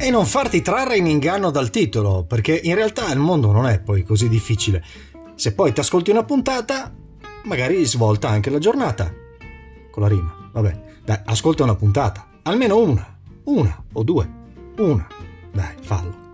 E non farti trarre in inganno dal titolo, perché in realtà il mondo non è poi così difficile. Se poi ti ascolti una puntata, magari svolta anche la giornata. Con la rima, vabbè. Dai, ascolta una puntata. Almeno una. Una o due. Una. Dai, fallo.